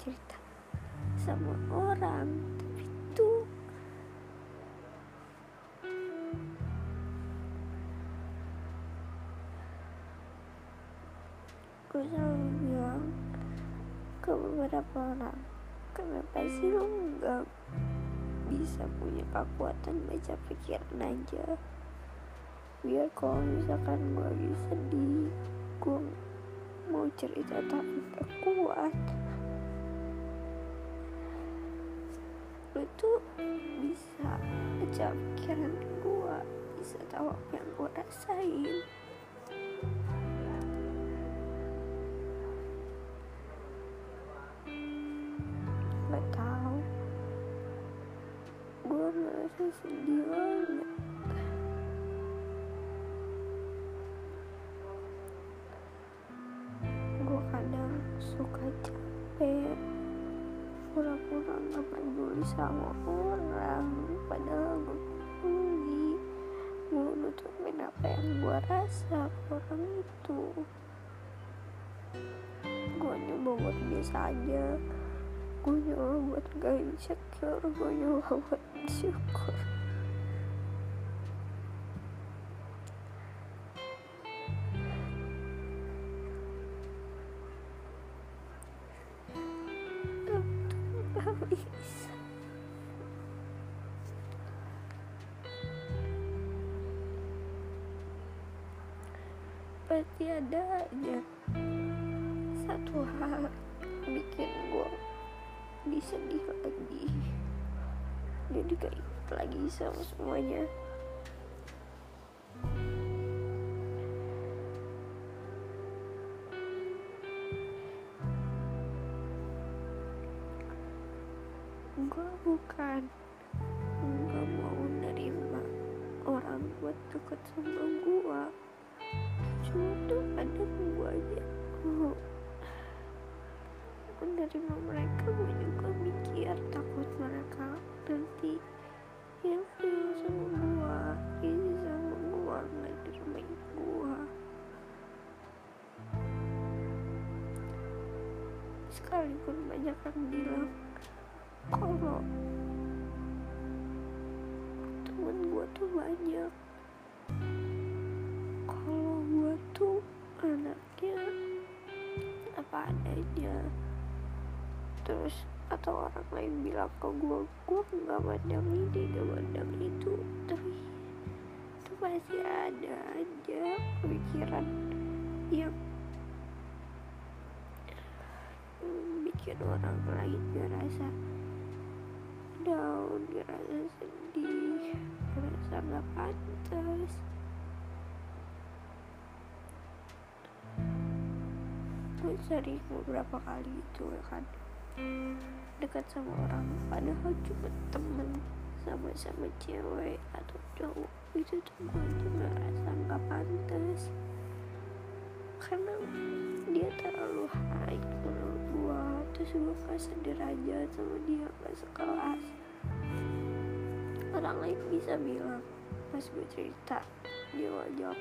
cerita sama orang tapi tuh gue selalu bilang ke beberapa orang kenapa sih lo nggak bisa punya kekuatan baca pikiran aja? Biar kalau misalkan gue lagi sedih gue mau cerita tapi gak kuat lo tuh bisa baca pikiran gue bisa tahu apa yang gue rasain. Gak tahu. Gue ngerasa sedih banget. Gue kadang suka capek pura-pura gak peduli sama orang. Padahal gue peduli. Gue nutupin apa yang gue rasa orang itu. Gue nyoba buat biasa aja. Gue nyoba buat gak insecure. Gue nyoba buat bersyukur Pasti ada aja. Satu hal bikin gue disedih lagi. Jadi keinget lagi sama semuanya deket sama gue cuma tuh kadang gue aja mau menerima mereka gue juga mikir takut mereka. Nanti yang feel sama gue ini sama gue nggak nerimain gue sekalipun banyak yang bilang kalau temen gue tuh banyak tuh anaknya apa adanya. Terus atau orang lain bilang ke gue gue nggak mandang ini nggak mandang itu. Tapi itu pasti ada aja pemikiran yang bikin orang lain ngerasa down ngerasa sedih ngerasa nggak pantas gue sering beberapa kali itu ya kan. Dekat sama orang padahal cuma temen sama-sama cewek atau cowok. Itu tuh gue aja ngerasa nggak pantas. Karena dia terlalu high menurut gue terus gue gak sederajat sama dia gak sekelas. Orang lain bisa bilang pas gue cerita dia ngajak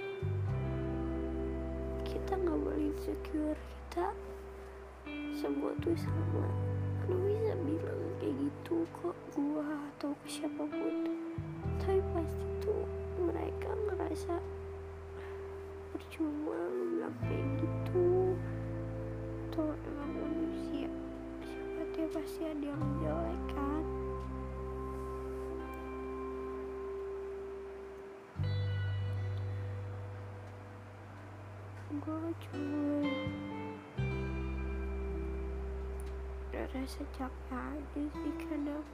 kita nggak boleh insecure. Kita semua tuh sama. Lu bisa bilang kayak gitu kok gua atau ke siapa pun. Tapi pasti tuh mereka ngerasa percuma lu bilang kayak gitu. Tuh emang manusia siapa dia pasti ada yang jelek kan cuma udah rasa capek aja sih kadang.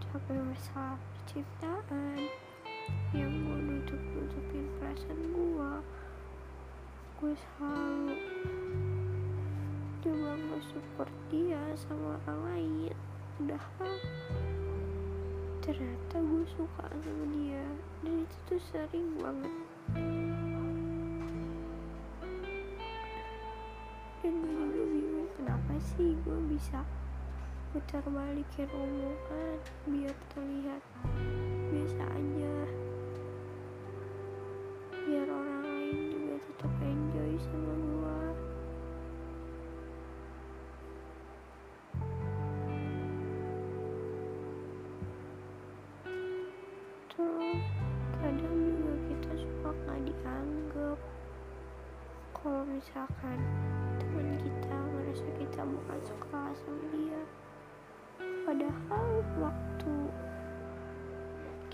Capek masalah percintaan. Yang gue nutup nutupin perasaan gue gue selalu coba nggak support dia sama orang lain. Udah ternyata gue suka sama dia. Dan itu tuh sering banget dan gue juga bingung kenapa sih gue bisa putar balikin omongan biar terlihat biasa aja dianggap kalau misalkan teman kita merasa kita bukan suka sama dia. Padahal waktu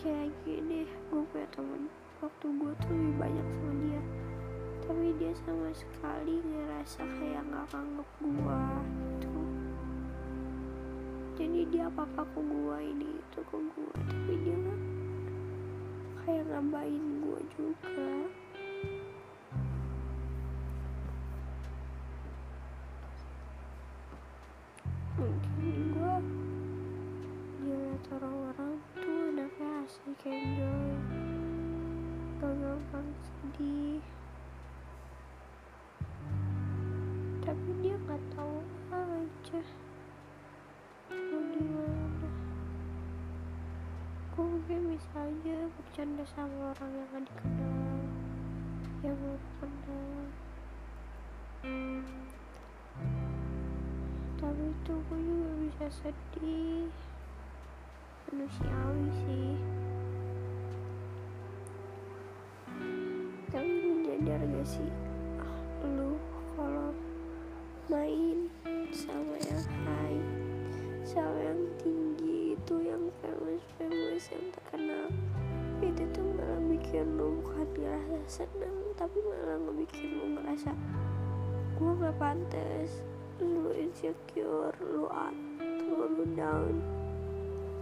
kayak gini gue punya temen. Waktu gue tuh lebih banyak sama dia. Tapi dia sama sekali ngerasa kayak gak nganggep gue gitu. Jadi dia apa apa ke gue ini itu ke gue tapi dia gak kayak ngabain gue juga dilihat orang-orang tuh anaknya asik enjoy gak gampang sedih. Tapi dia nggak tahu aja. Mau gimana? Gue mungkin bisa aja bercanda sama orang yang gak dikenal yang baru kenal tapi itu gue juga bisa sedih manusiawi sih. Tapi lu nyadar gak sih? Ah, lu kalau main sama yang high sama yang tinggi itu yang famous famous yang terkenal itu tuh malah bikin lu bukan ngerasa seneng tapi malah ngebikin lu ngerasa gue gak pantas lu insecure lu up lu down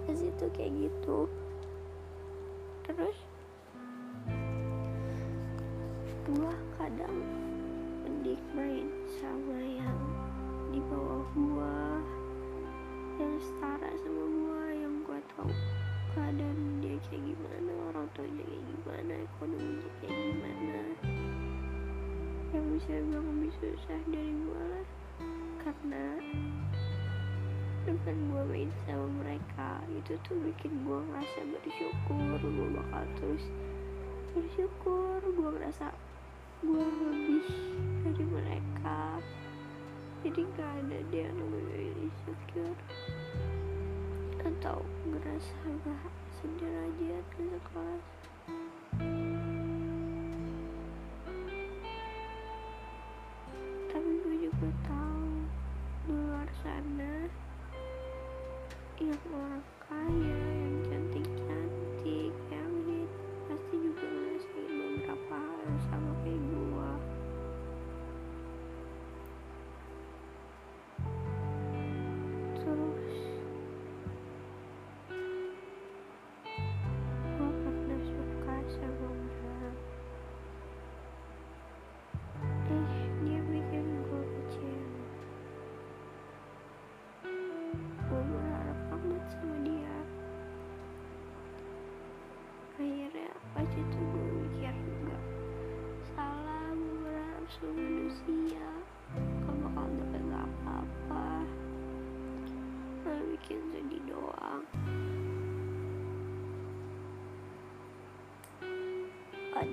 ke situ kayak gitu. Terus gua kadang mending main sama yang di bawah gua yang setara sama gua yang gua tahu keadaan dia kayak gimana orang tuanya kayak gimana ekonominya kayak gimana. Yang bisa bilang lebih susah dari gua lah karena dengan gue main sama mereka. Itu tuh bikin gue ngerasa bersyukur. Gue bakal terus bersyukur. Gue ngerasa gue lebih dari mereka. Jadi gak ada dia yang namanya insecure. Atau ngerasa gak sederajat ke sekelas tapi gue juga tahu di luar sana yang orang kaya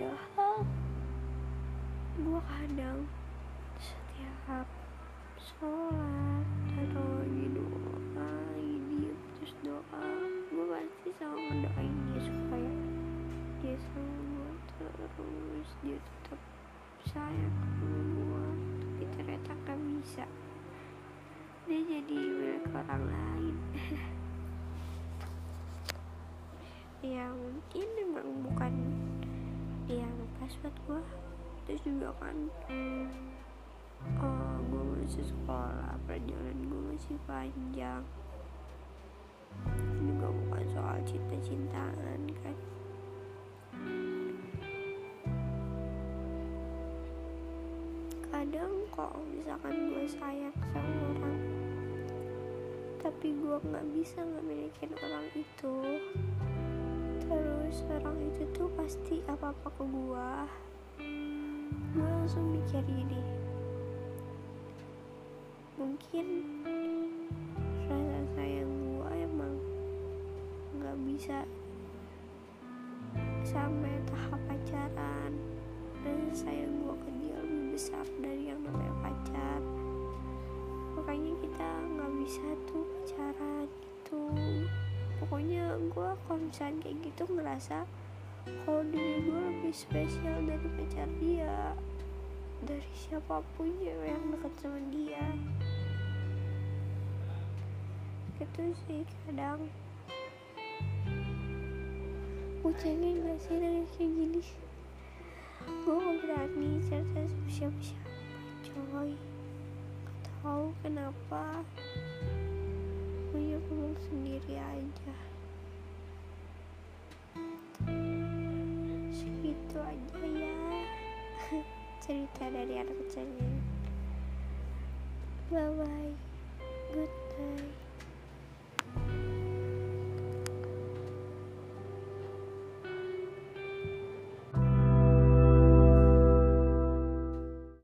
padahal gue kadang setiap sholat atau lagi doa diem terus doa gue pasti selalu mendoain dia supaya dia sama gue terus dia tetap sayang sama gue tapi ternyata gak bisa. Dia jadi milik orang lain. Ya mungkin emang bukan yang pas buat gue terus juga kan oh gue masih sekolah perjalanan gue masih panjang. Juga bukan soal cinta-cintaan kan. Kadang kok misalkan gue sayang sama orang tapi gue nggak bisa nggak milikin orang itu terus orang itu tuh pasti apa apa ke gue gue langsung mikir gini. Mungkin rasa sayang gue emang nggak bisa sampai tahap pacaran. Rasa sayang gue ke dia lebih besar dari yang namanya pacar. Makanya kita nggak bisa tuh pacaran gitu pokoknya gue kalau misalnya kayak gitu ngerasa kalau diri gue lebih spesial dari pacar dia dari siapa pun yang dekat sama dia. Itu sih kadang. Gue cengeng gak sih dari kayak gini? Gue gak berani cerita siapa-siapa coy. Gak tahu kenapa ya ngomong sendiri aja. Segitu aja ya. Cerita dari anak kecilnya bye bye good night